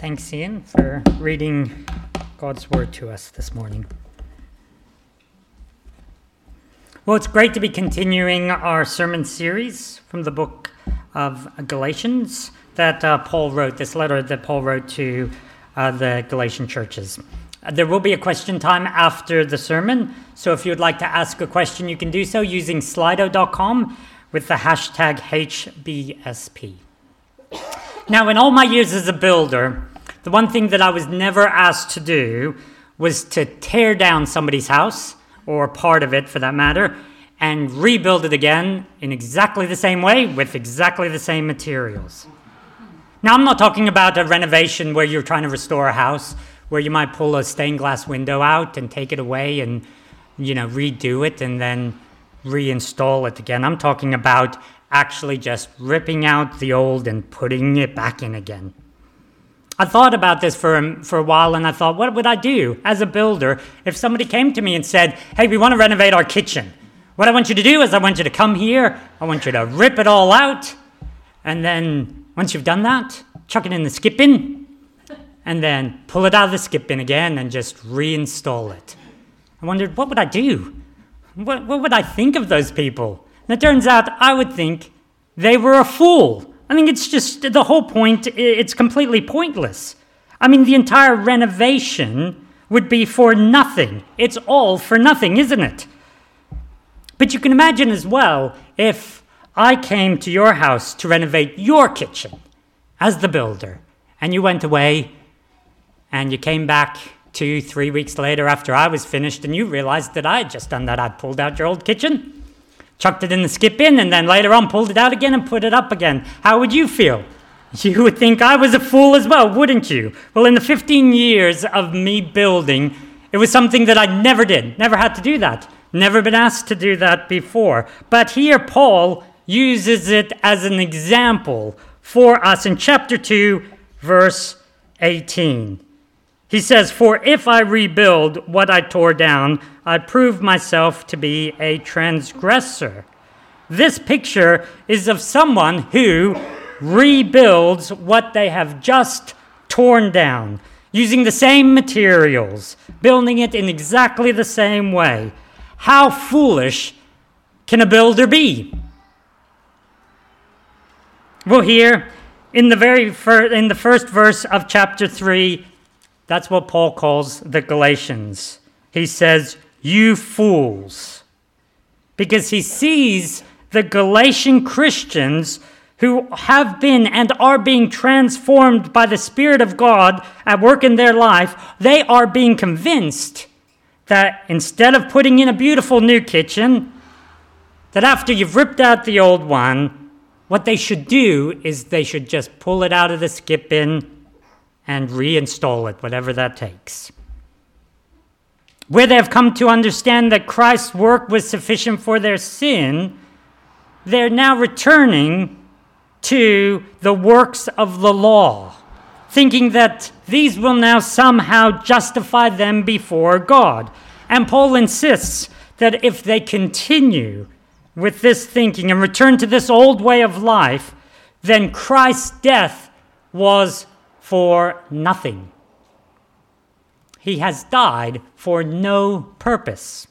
Thanks, Ian, for reading God's word to us this morning. Well, it's great to be continuing our sermon series from the book of Galatians that uh, Paul wrote, this letter that Paul wrote to uh, the Galatian churches. There will be a question time after the sermon, so if you'd like to ask a question, you can do so using slido.com with the hashtag HBSP. Now, in all my years as a builder, the one thing that I was never asked to do was to tear down somebody's house, or part of it for that matter, and rebuild it again in exactly the same way with exactly the same materials. Now, I'm not talking about a renovation where you're trying to restore a house, where you might pull a stained glass window out and take it away and, you know, redo it and then reinstall it again. I'm talking about actually just ripping out the old and putting it back in again. I thought about this for, um, for a while and I thought, what would I do as a builder if somebody came to me and said, hey, we want to renovate our kitchen? What I want you to do is I want you to come here, I want you to rip it all out, and then once you've done that, chuck it in the skip bin, and then pull it out of the skip bin again and just reinstall it. I wondered, what would I do? What, what would I think of those people? And it turns out I would think they were a fool. I think it's just the whole point, it's completely pointless. I mean, the entire renovation would be for nothing. It's all for nothing, isn't it? But you can imagine as well if I came to your house to renovate your kitchen as the builder, and you went away and you came back two, three weeks later after I was finished, and you realized that I had just done that. I'd pulled out your old kitchen, chucked it in the skip bin, and then later on pulled it out again and put it up again. How would you feel? You would think I was a fool as well, wouldn't you? Well, in the 15 years of me building, it was something that I never did, never had to do that, never been asked to do that before. But here, Paul uses it as an example for us in chapter 2, verse 18. He says, For if I rebuild what I tore down, I prove myself to be a transgressor. This picture is of someone who rebuilds what they have just torn down, using the same materials, building it in exactly the same way. How foolish can a builder be? Well, here in the very fir- in the first verse of chapter 3, that's what Paul calls the Galatians. He says, You fools. Because he sees the Galatian Christians who have been and are being transformed by the Spirit of God at work in their life, they are being convinced that instead of putting in a beautiful new kitchen, that after you've ripped out the old one, what they should do is they should just pull it out of the skip bin and reinstall it, whatever that takes. Where they have come to understand that Christ's work was sufficient for their sin, they're now returning to the works of the law, thinking that these will now somehow justify them before God. And Paul insists that if they continue with this thinking and return to this old way of life, then Christ's death was for nothing. He has died for no purpose.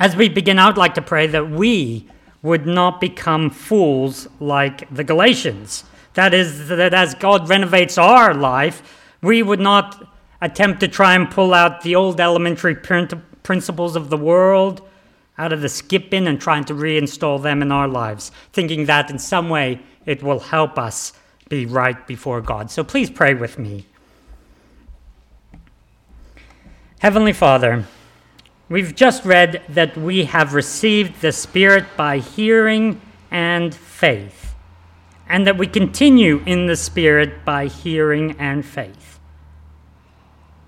As we begin, I would like to pray that we would not become fools like the Galatians. That is, that as God renovates our life, we would not attempt to try and pull out the old elementary principles of the world out of the skip bin and trying to reinstall them in our lives, thinking that in some way it will help us be right before God. So please pray with me. Heavenly Father, we've just read that we have received the Spirit by hearing and faith, and that we continue in the Spirit by hearing and faith.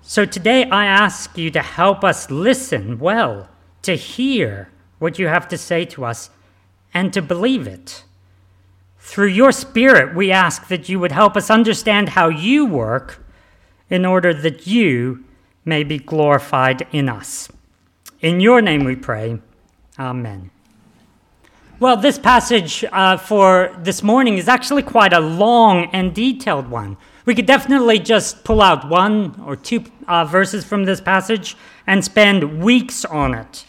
So today I ask you to help us listen well, to hear what you have to say to us, and to believe it. Through your Spirit, we ask that you would help us understand how you work in order that you may be glorified in us. In your name we pray. Amen. Well, this passage uh, for this morning is actually quite a long and detailed one. We could definitely just pull out one or two uh, verses from this passage and spend weeks on it.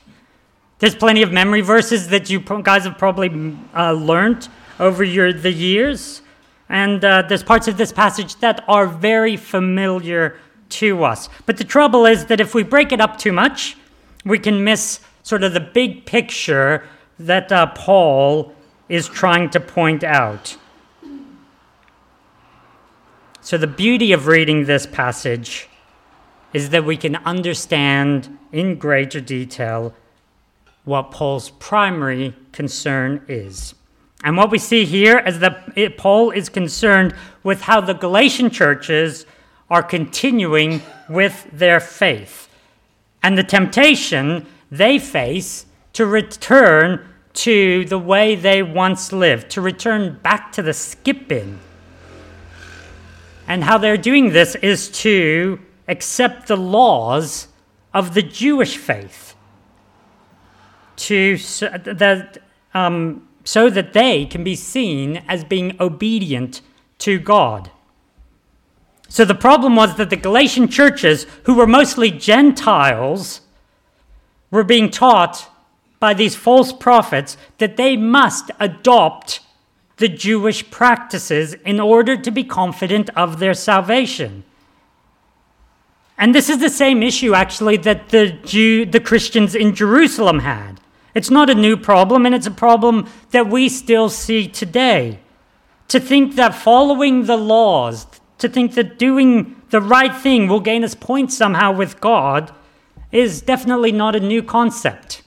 There's plenty of memory verses that you guys have probably uh, learned over your, the years. And uh, there's parts of this passage that are very familiar to us. But the trouble is that if we break it up too much, we can miss sort of the big picture that uh, Paul is trying to point out. So, the beauty of reading this passage is that we can understand in greater detail what Paul's primary concern is. And what we see here is that Paul is concerned with how the Galatian churches are continuing with their faith and the temptation they face to return to the way they once lived, to return back to the skip. And how they're doing this is to accept the laws of the Jewish faith, to that, um, so that they can be seen as being obedient to God. So the problem was that the Galatian churches, who were mostly Gentiles, were being taught by these false prophets that they must adopt the Jewish practices in order to be confident of their salvation. And this is the same issue, actually, that the, Jew, the Christians in Jerusalem had. It's not a new problem, and it's a problem that we still see today. To think that following the laws, to think that doing the right thing will gain us points somehow with God, is definitely not a new concept.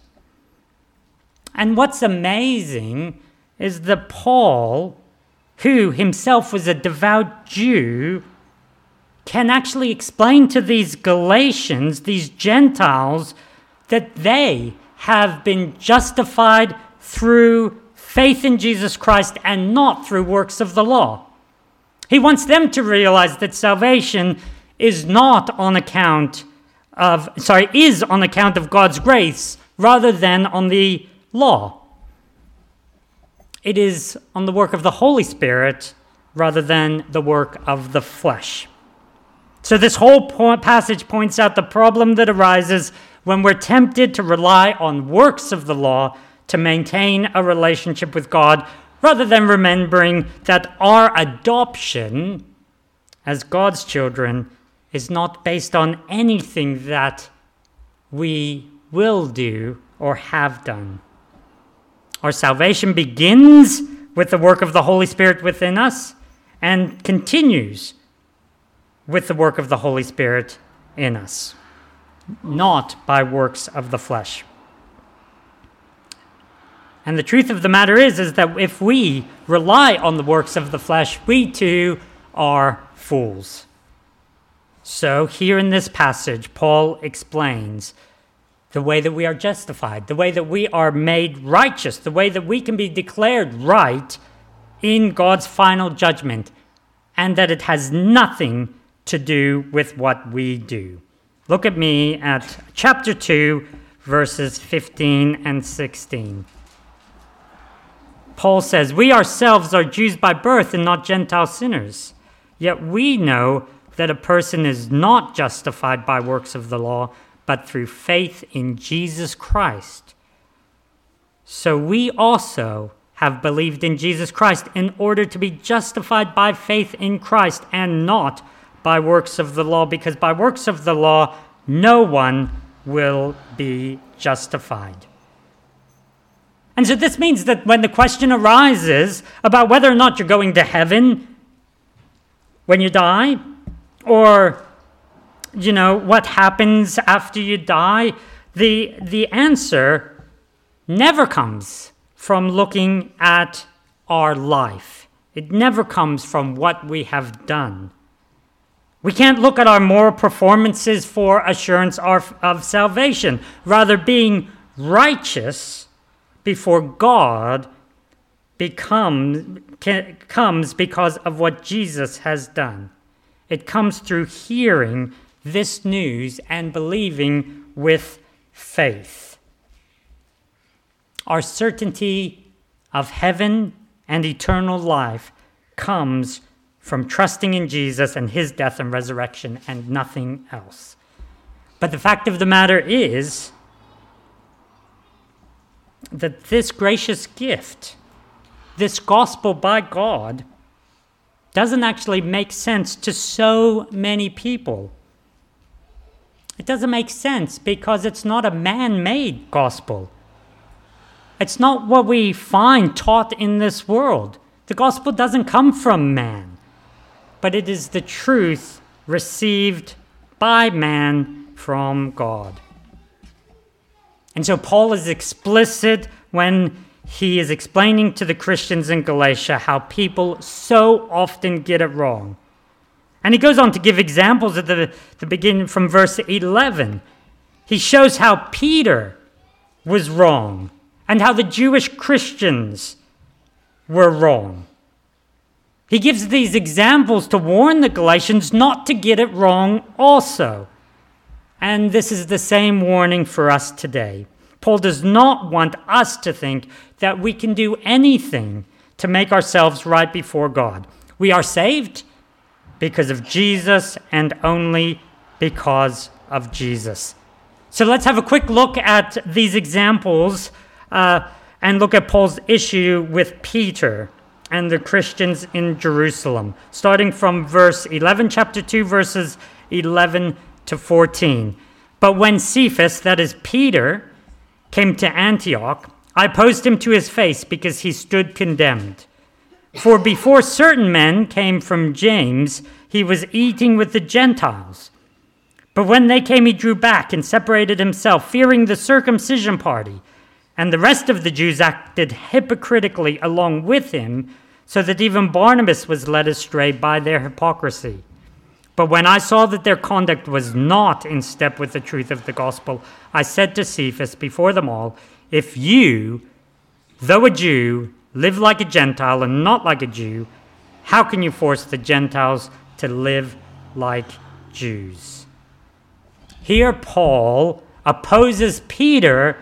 And what's amazing is that Paul, who himself was a devout Jew, can actually explain to these Galatians, these Gentiles, that they have been justified through faith in Jesus Christ and not through works of the law. He wants them to realize that salvation is not on account of, sorry, is on account of God's grace rather than on the law. It is on the work of the Holy Spirit rather than the work of the flesh. So, this whole passage points out the problem that arises when we're tempted to rely on works of the law to maintain a relationship with God rather than remembering that our adoption as God's children is not based on anything that we will do or have done. Our salvation begins with the work of the Holy Spirit within us and continues with the work of the Holy Spirit in us, not by works of the flesh. And the truth of the matter is, is that if we rely on the works of the flesh, we too are fools. So, here in this passage, Paul explains the way that we are justified, the way that we are made righteous, the way that we can be declared right in God's final judgment, and that it has nothing to do with what we do. Look at me at chapter 2, verses 15 and 16. Paul says, We ourselves are Jews by birth and not Gentile sinners. Yet we know that a person is not justified by works of the law, but through faith in Jesus Christ. So we also have believed in Jesus Christ in order to be justified by faith in Christ and not by works of the law, because by works of the law, no one will be justified. And so this means that when the question arises about whether or not you're going to heaven when you die, or you know what happens after you die, the the answer never comes from looking at our life. It never comes from what we have done. We can't look at our moral performances for assurance of salvation. Rather, being righteous before God become, can, comes because of what Jesus has done. It comes through hearing this news and believing with faith. Our certainty of heaven and eternal life comes from trusting in Jesus and his death and resurrection and nothing else. But the fact of the matter is that this gracious gift, this gospel by God, doesn't actually make sense to so many people. It doesn't make sense because it's not a man made gospel. It's not what we find taught in this world. The gospel doesn't come from man, but it is the truth received by man from God. And so Paul is explicit when he is explaining to the Christians in Galatia how people so often get it wrong. And he goes on to give examples at the, the beginning from verse 11. He shows how Peter was wrong and how the Jewish Christians were wrong. He gives these examples to warn the Galatians not to get it wrong also. And this is the same warning for us today. Paul does not want us to think that we can do anything to make ourselves right before God. We are saved because of Jesus and only because of Jesus. So let's have a quick look at these examples uh, and look at Paul's issue with Peter and the Christians in Jerusalem, starting from verse 11, chapter 2, verses 11 to 14. But when Cephas, that is Peter, came to Antioch, I opposed him to his face because he stood condemned. For before certain men came from James, he was eating with the Gentiles. But when they came, he drew back and separated himself, fearing the circumcision party and the rest of the Jews acted hypocritically along with him, so that even Barnabas was led astray by their hypocrisy. But when I saw that their conduct was not in step with the truth of the gospel, I said to Cephas before them all, If you, though a Jew, live like a Gentile and not like a Jew, how can you force the Gentiles to live like Jews? Here, Paul opposes Peter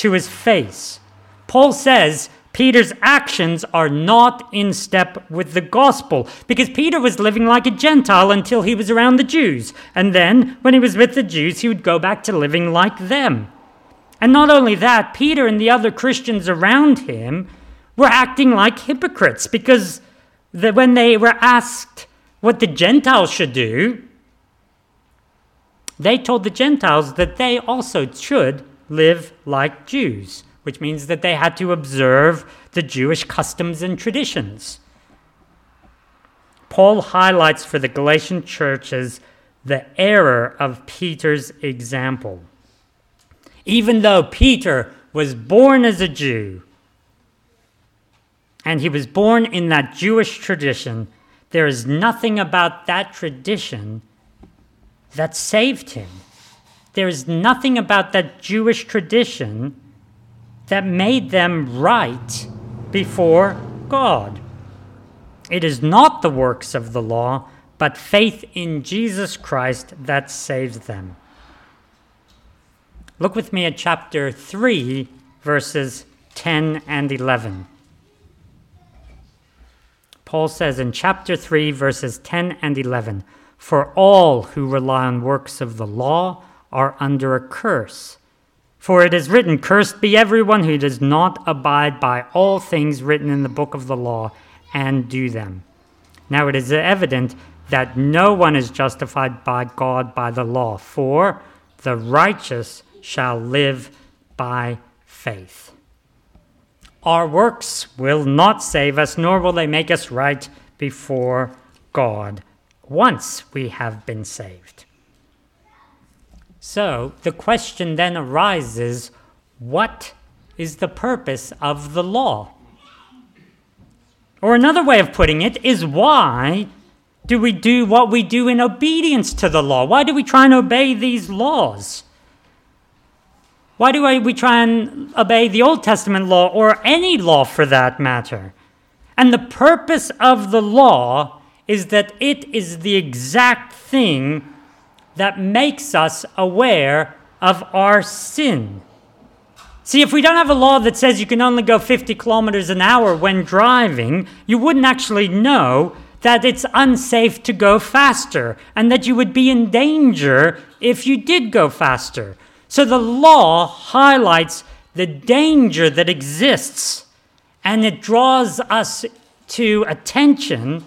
to his face. Paul says Peter's actions are not in step with the gospel because Peter was living like a Gentile until he was around the Jews. And then, when he was with the Jews, he would go back to living like them. And not only that, Peter and the other Christians around him were acting like hypocrites because the, when they were asked what the Gentiles should do, they told the Gentiles that they also should live like Jews, which means that they had to observe the Jewish customs and traditions. Paul highlights for the Galatian churches the error of Peter's example. Even though Peter was born as a Jew, and he was born in that Jewish tradition, there is nothing about that tradition that saved him there is nothing about that Jewish tradition that made them right before God. It is not the works of the law, but faith in Jesus Christ that saves them. Look with me at chapter 3, verses 10 and 11. Paul says in chapter 3, verses 10 and 11 For all who rely on works of the law are under a curse. For it is written, Cursed be everyone who does not abide by all things written in the book of the law and do them. Now it is evident that no one is justified by God by the law, for the righteous shall live by faith. Our works will not save us, nor will they make us right before God once we have been saved. So the question then arises what is the purpose of the law? Or another way of putting it is why do we do what we do in obedience to the law? Why do we try and obey these laws? Why do we try and obey the Old Testament law or any law for that matter? And the purpose of the law is that it is the exact thing that makes us aware of our sin. See, if we don't have a law that says you can only go 50 kilometers an hour when driving, you wouldn't actually know that it's unsafe to go faster and that you would be in danger if you did go faster. So the law highlights the danger that exists and it draws us to attention,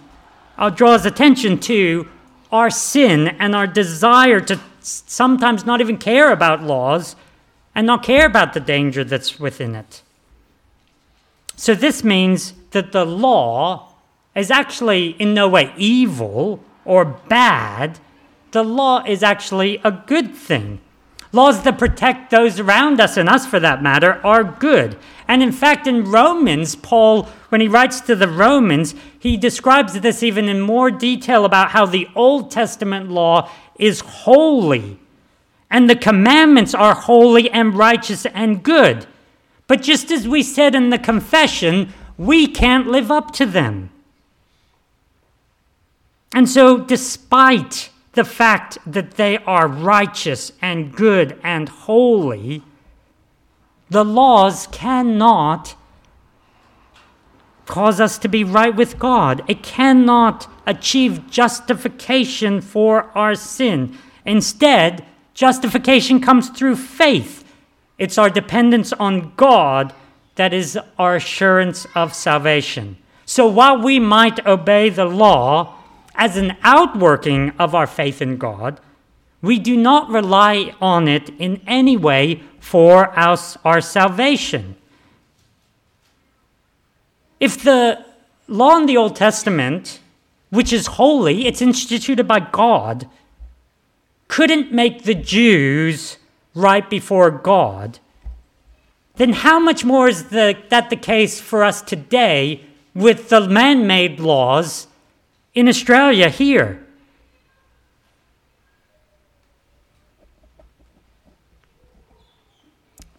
or uh, draws attention to our sin and our desire to sometimes not even care about laws and not care about the danger that's within it. So, this means that the law is actually in no way evil or bad. The law is actually a good thing. Laws that protect those around us and us, for that matter, are good. And in fact, in Romans, Paul, when he writes to the Romans, he describes this even in more detail about how the Old Testament law is holy and the commandments are holy and righteous and good. But just as we said in the confession, we can't live up to them. And so, despite the fact that they are righteous and good and holy, the laws cannot cause us to be right with God. It cannot achieve justification for our sin. Instead, Justification comes through faith. It's our dependence on God that is our assurance of salvation. So while we might obey the law as an outworking of our faith in God, we do not rely on it in any way for our, our salvation. If the law in the Old Testament, which is holy, it's instituted by God, couldn't make the Jews right before God, then how much more is the, that the case for us today with the man made laws in Australia here?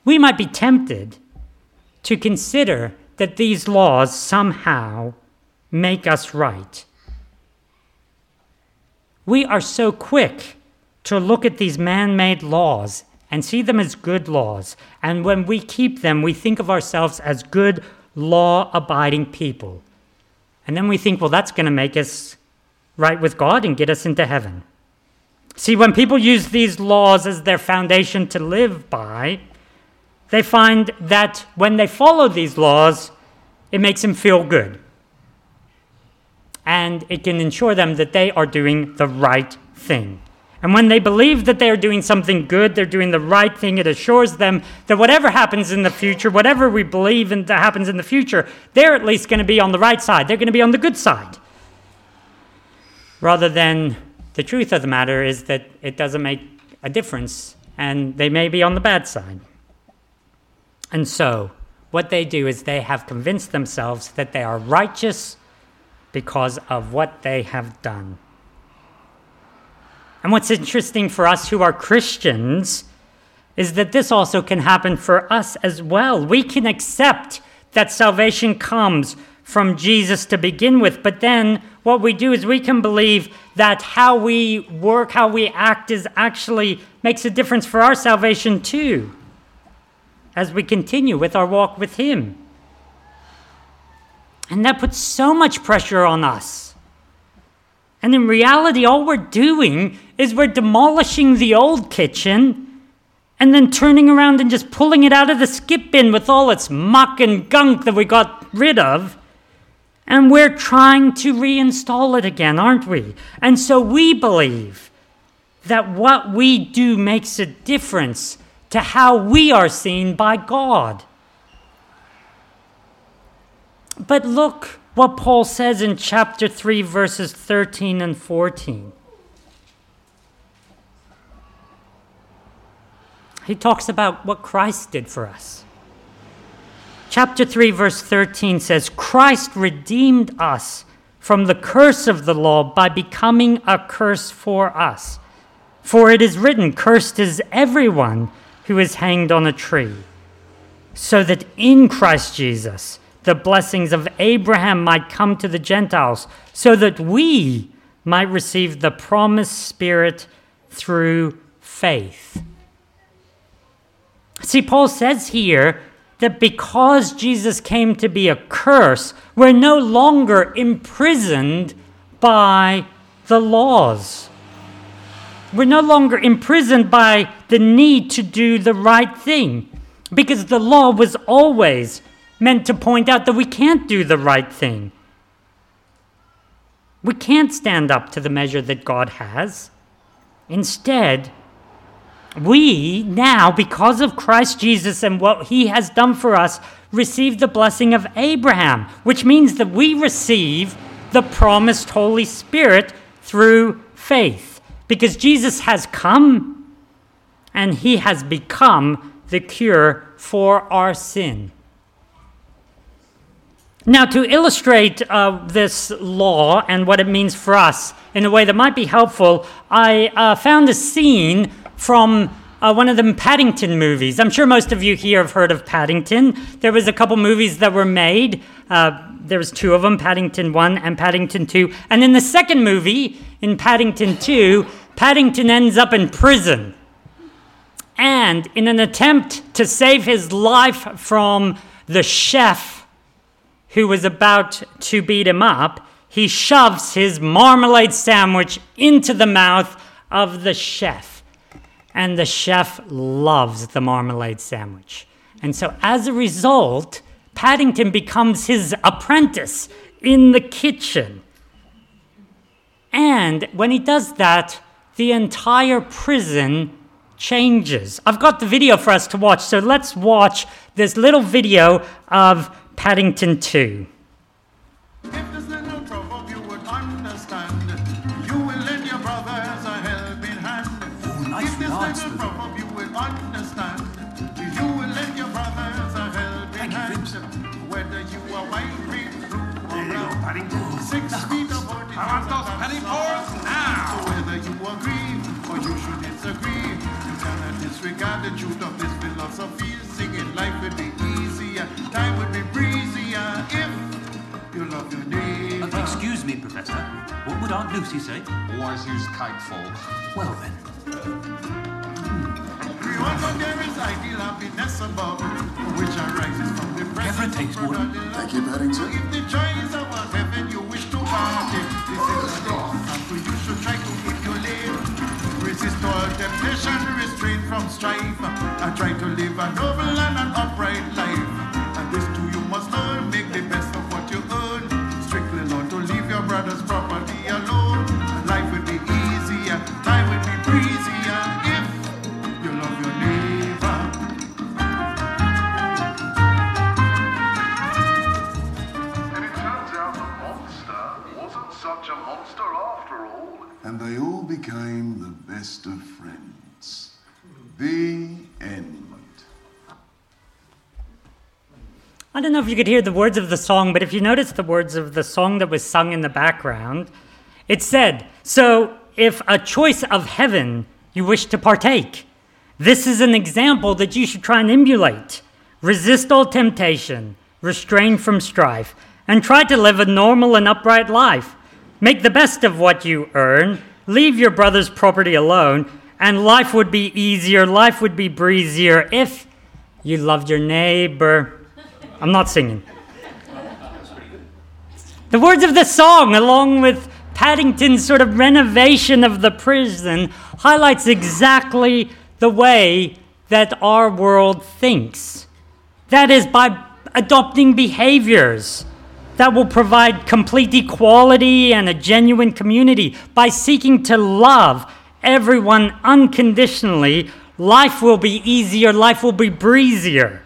We might be tempted to consider that these laws somehow make us right. We are so quick to look at these man made laws and see them as good laws. And when we keep them, we think of ourselves as good, law abiding people. And then we think, well, that's going to make us right with God and get us into heaven. See, when people use these laws as their foundation to live by, they find that when they follow these laws, it makes them feel good. And it can ensure them that they are doing the right thing. And when they believe that they are doing something good, they're doing the right thing, it assures them that whatever happens in the future, whatever we believe in that happens in the future, they're at least going to be on the right side. They're going to be on the good side. Rather than the truth of the matter is that it doesn't make a difference and they may be on the bad side. And so, what they do is they have convinced themselves that they are righteous because of what they have done. And what's interesting for us who are Christians is that this also can happen for us as well. We can accept that salvation comes from Jesus to begin with, but then what we do is we can believe that how we work, how we act is actually makes a difference for our salvation too as we continue with our walk with Him. And that puts so much pressure on us. And in reality, all we're doing is we're demolishing the old kitchen and then turning around and just pulling it out of the skip bin with all its muck and gunk that we got rid of. And we're trying to reinstall it again, aren't we? And so we believe that what we do makes a difference to how we are seen by God. But look what Paul says in chapter 3, verses 13 and 14. He talks about what Christ did for us. Chapter 3, verse 13 says, Christ redeemed us from the curse of the law by becoming a curse for us. For it is written, Cursed is everyone who is hanged on a tree, so that in Christ Jesus, the blessings of Abraham might come to the Gentiles, so that we might receive the promised Spirit through faith. See, Paul says here that because Jesus came to be a curse, we're no longer imprisoned by the laws. We're no longer imprisoned by the need to do the right thing because the law was always meant to point out that we can't do the right thing. We can't stand up to the measure that God has. Instead, we now, because of Christ Jesus and what he has done for us, receive the blessing of Abraham, which means that we receive the promised Holy Spirit through faith. Because Jesus has come and he has become the cure for our sin. Now, to illustrate uh, this law and what it means for us in a way that might be helpful, I uh, found a scene from uh, one of the Paddington movies. I'm sure most of you here have heard of Paddington. There was a couple movies that were made. Uh, there was two of them, Paddington 1 and Paddington 2. And in the second movie, in Paddington 2, Paddington ends up in prison. And in an attempt to save his life from the chef who was about to beat him up, he shoves his marmalade sandwich into the mouth of the chef and the chef loves the marmalade sandwich. And so, as a result, Paddington becomes his apprentice in the kitchen. And when he does that, the entire prison changes. I've got the video for us to watch, so let's watch this little video of Paddington 2. Disregard the truth of this philosophy. Singing life would be easier, time would be breezier if you love your neighbor. Uh, excuse me, Professor. What would Aunt Lucy say? Always use kite kiteful. Well then. We want to there is ideal happiness above, which arises from the presence takes of brotherly love. Thank you, Paddington. If the joy is our heaven you wish this is the example you should try to emulate. Resist all temptation, restrain from strife. and try to live a noble and an upright life. And this too you must learn, make the best of what you earn. Strictly learn to leave your brother's property And they all became the best of friends. The end. I don't know if you could hear the words of the song, but if you notice the words of the song that was sung in the background, it said, So if a choice of heaven you wish to partake, this is an example that you should try and emulate. Resist all temptation, restrain from strife, and try to live a normal and upright life. Make the best of what you earn, leave your brother's property alone, and life would be easier, life would be breezier if you loved your neighbor. I'm not singing. The words of the song, along with Paddington's sort of renovation of the prison, highlights exactly the way that our world thinks. That is, by adopting behaviors that will provide complete equality and a genuine community. By seeking to love everyone unconditionally, life will be easier, life will be breezier.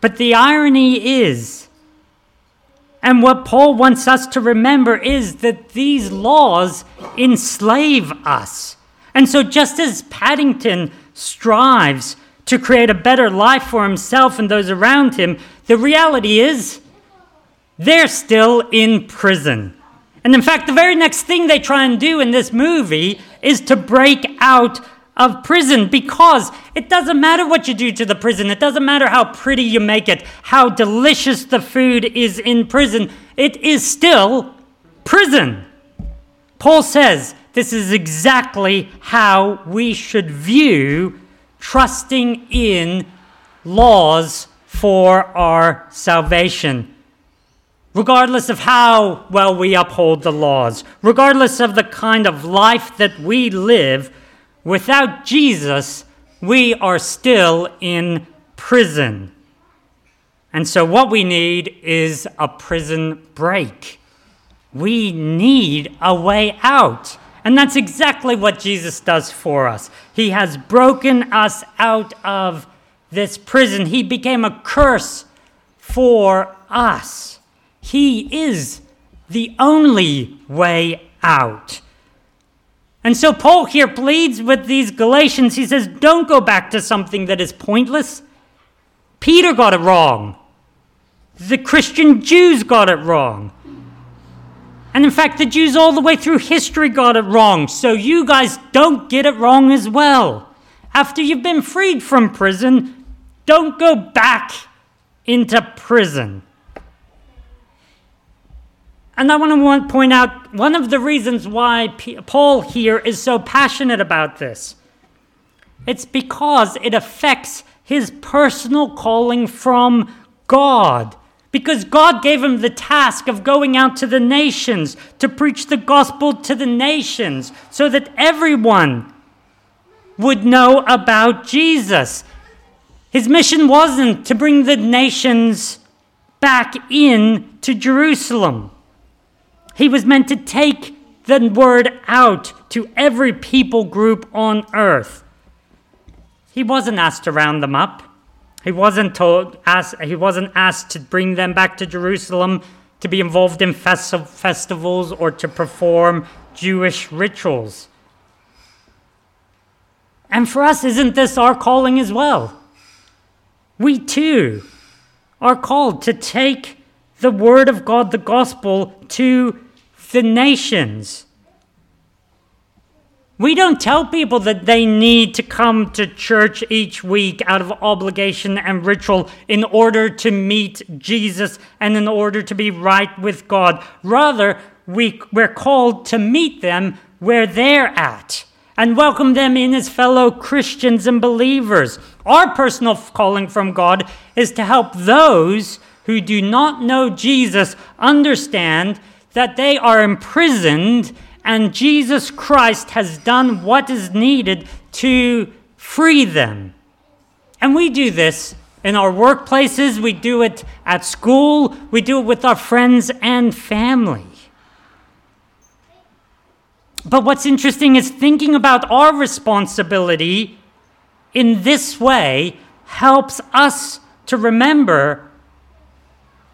But the irony is, and what Paul wants us to remember is that these laws enslave us. And so, just as Paddington strives to create a better life for himself and those around him, the reality is they're still in prison. And in fact, the very next thing they try and do in this movie is to break out of prison because it doesn't matter what you do to the prison. It doesn't matter how pretty you make it, how delicious the food is in prison. It is still prison. Paul says this is exactly how we should view trusting in laws for our salvation. Regardless of how well we uphold the laws, regardless of the kind of life that we live, without Jesus, we are still in prison. And so, what we need is a prison break. We need a way out. And that's exactly what Jesus does for us. He has broken us out of this prison. He became a curse for us. He is the only way out. And so Paul here pleads with these Galatians. He says, Don't go back to something that is pointless. Peter got it wrong. The Christian Jews got it wrong. And in fact, the Jews all the way through history got it wrong. So you guys don't get it wrong as well. After you've been freed from prison, don't go back into prison. And I want to point out one of the reasons why Paul here is so passionate about this. It's because it affects his personal calling from God because God gave him the task of going out to the nations to preach the gospel to the nations so that everyone would know about Jesus. His mission wasn't to bring the nations back in to Jerusalem. He was meant to take the word out to every people group on earth. He wasn't asked to round them up. He wasn't told, asked, he wasn't asked to bring them back to Jerusalem to be involved in festi- festivals or to perform Jewish rituals. And for us, isn't this our calling as well? We too are called to take the Word of God, the gospel, to the nations. We don't tell people that they need to come to church each week out of obligation and ritual in order to meet Jesus and in order to be right with God. Rather, we, we're called to meet them where they're at and welcome them in as fellow Christians and believers. Our personal calling from God is to help those who do not know Jesus understand that they are imprisoned and Jesus Christ has done what is needed to free them. And we do this in our workplaces, we do it at school, we do it with our friends and family. But what's interesting is thinking about our responsibility in this way helps us to remember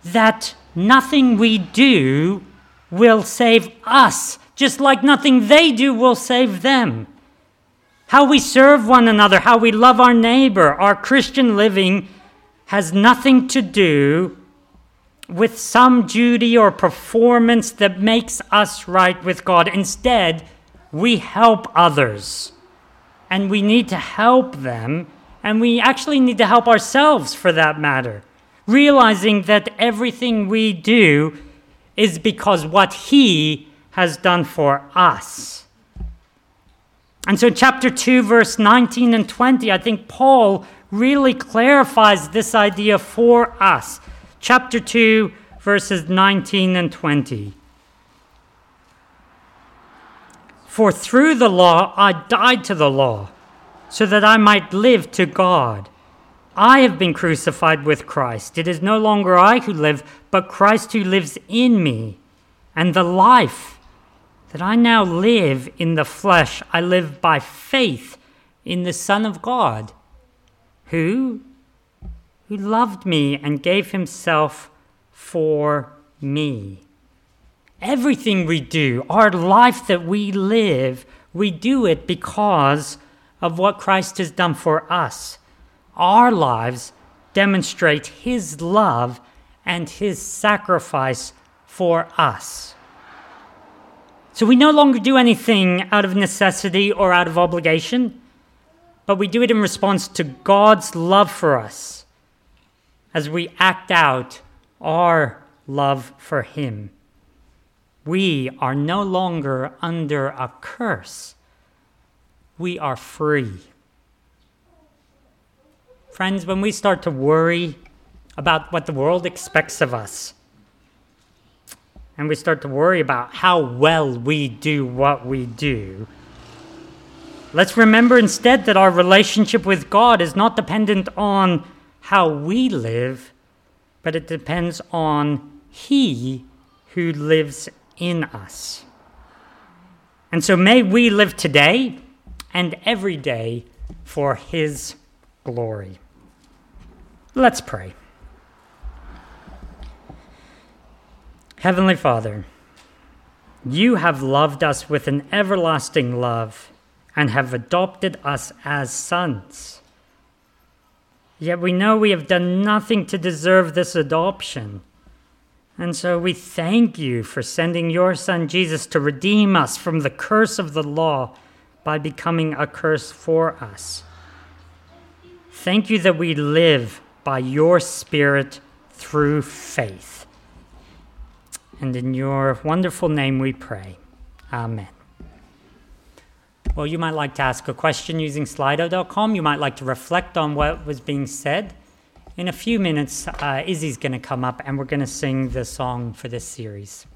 that nothing we do will save us just like nothing they do will save them. How we serve one another, how we love our neighbor, our Christian living has nothing to do with some duty or performance that makes us right with God. Instead, we help others. And we need to help them, and we actually need to help ourselves for that matter. Realizing that everything we do is because what He has done for us. And so, in chapter 2, verse 19 and 20, I think Paul really clarifies this idea for us. Chapter 2, verses 19 and 20. For through the law I died to the law, so that I might live to God. I have been crucified with Christ. It is no longer I who live, but Christ who lives in me. And the life that I now live in the flesh, I live by faith in the Son of God, who, who loved me and gave himself for me. Everything we do, our life that we live, we do it because of what Christ has done for us. Our lives demonstrate his love and his sacrifice for us. So we no longer do anything out of necessity or out of obligation, but we do it in response to God's love for us as we act out our love for Him. We are no longer under a curse, we are free. Friends, when we start to worry about what the world expects of us, and we start to worry about how well we do what we do, let's remember instead that our relationship with God is not dependent on how we live, but it depends on He who lives in us. And so may we live today and every day for His glory. Let's pray. Heavenly Father, you have loved us with an everlasting love and have adopted us as sons. Yet we know we have done nothing to deserve this adoption. And so we thank you for sending your Son Jesus to redeem us from the curse of the law by becoming a curse for us. Thank you that we live by your Spirit through faith. And in your wonderful name we pray. Amen. Well, you might like to ask a question using slido.com. You might like to reflect on what was being said. In a few minutes, uh, Izzy's going to come up and we're going to sing the song for this series.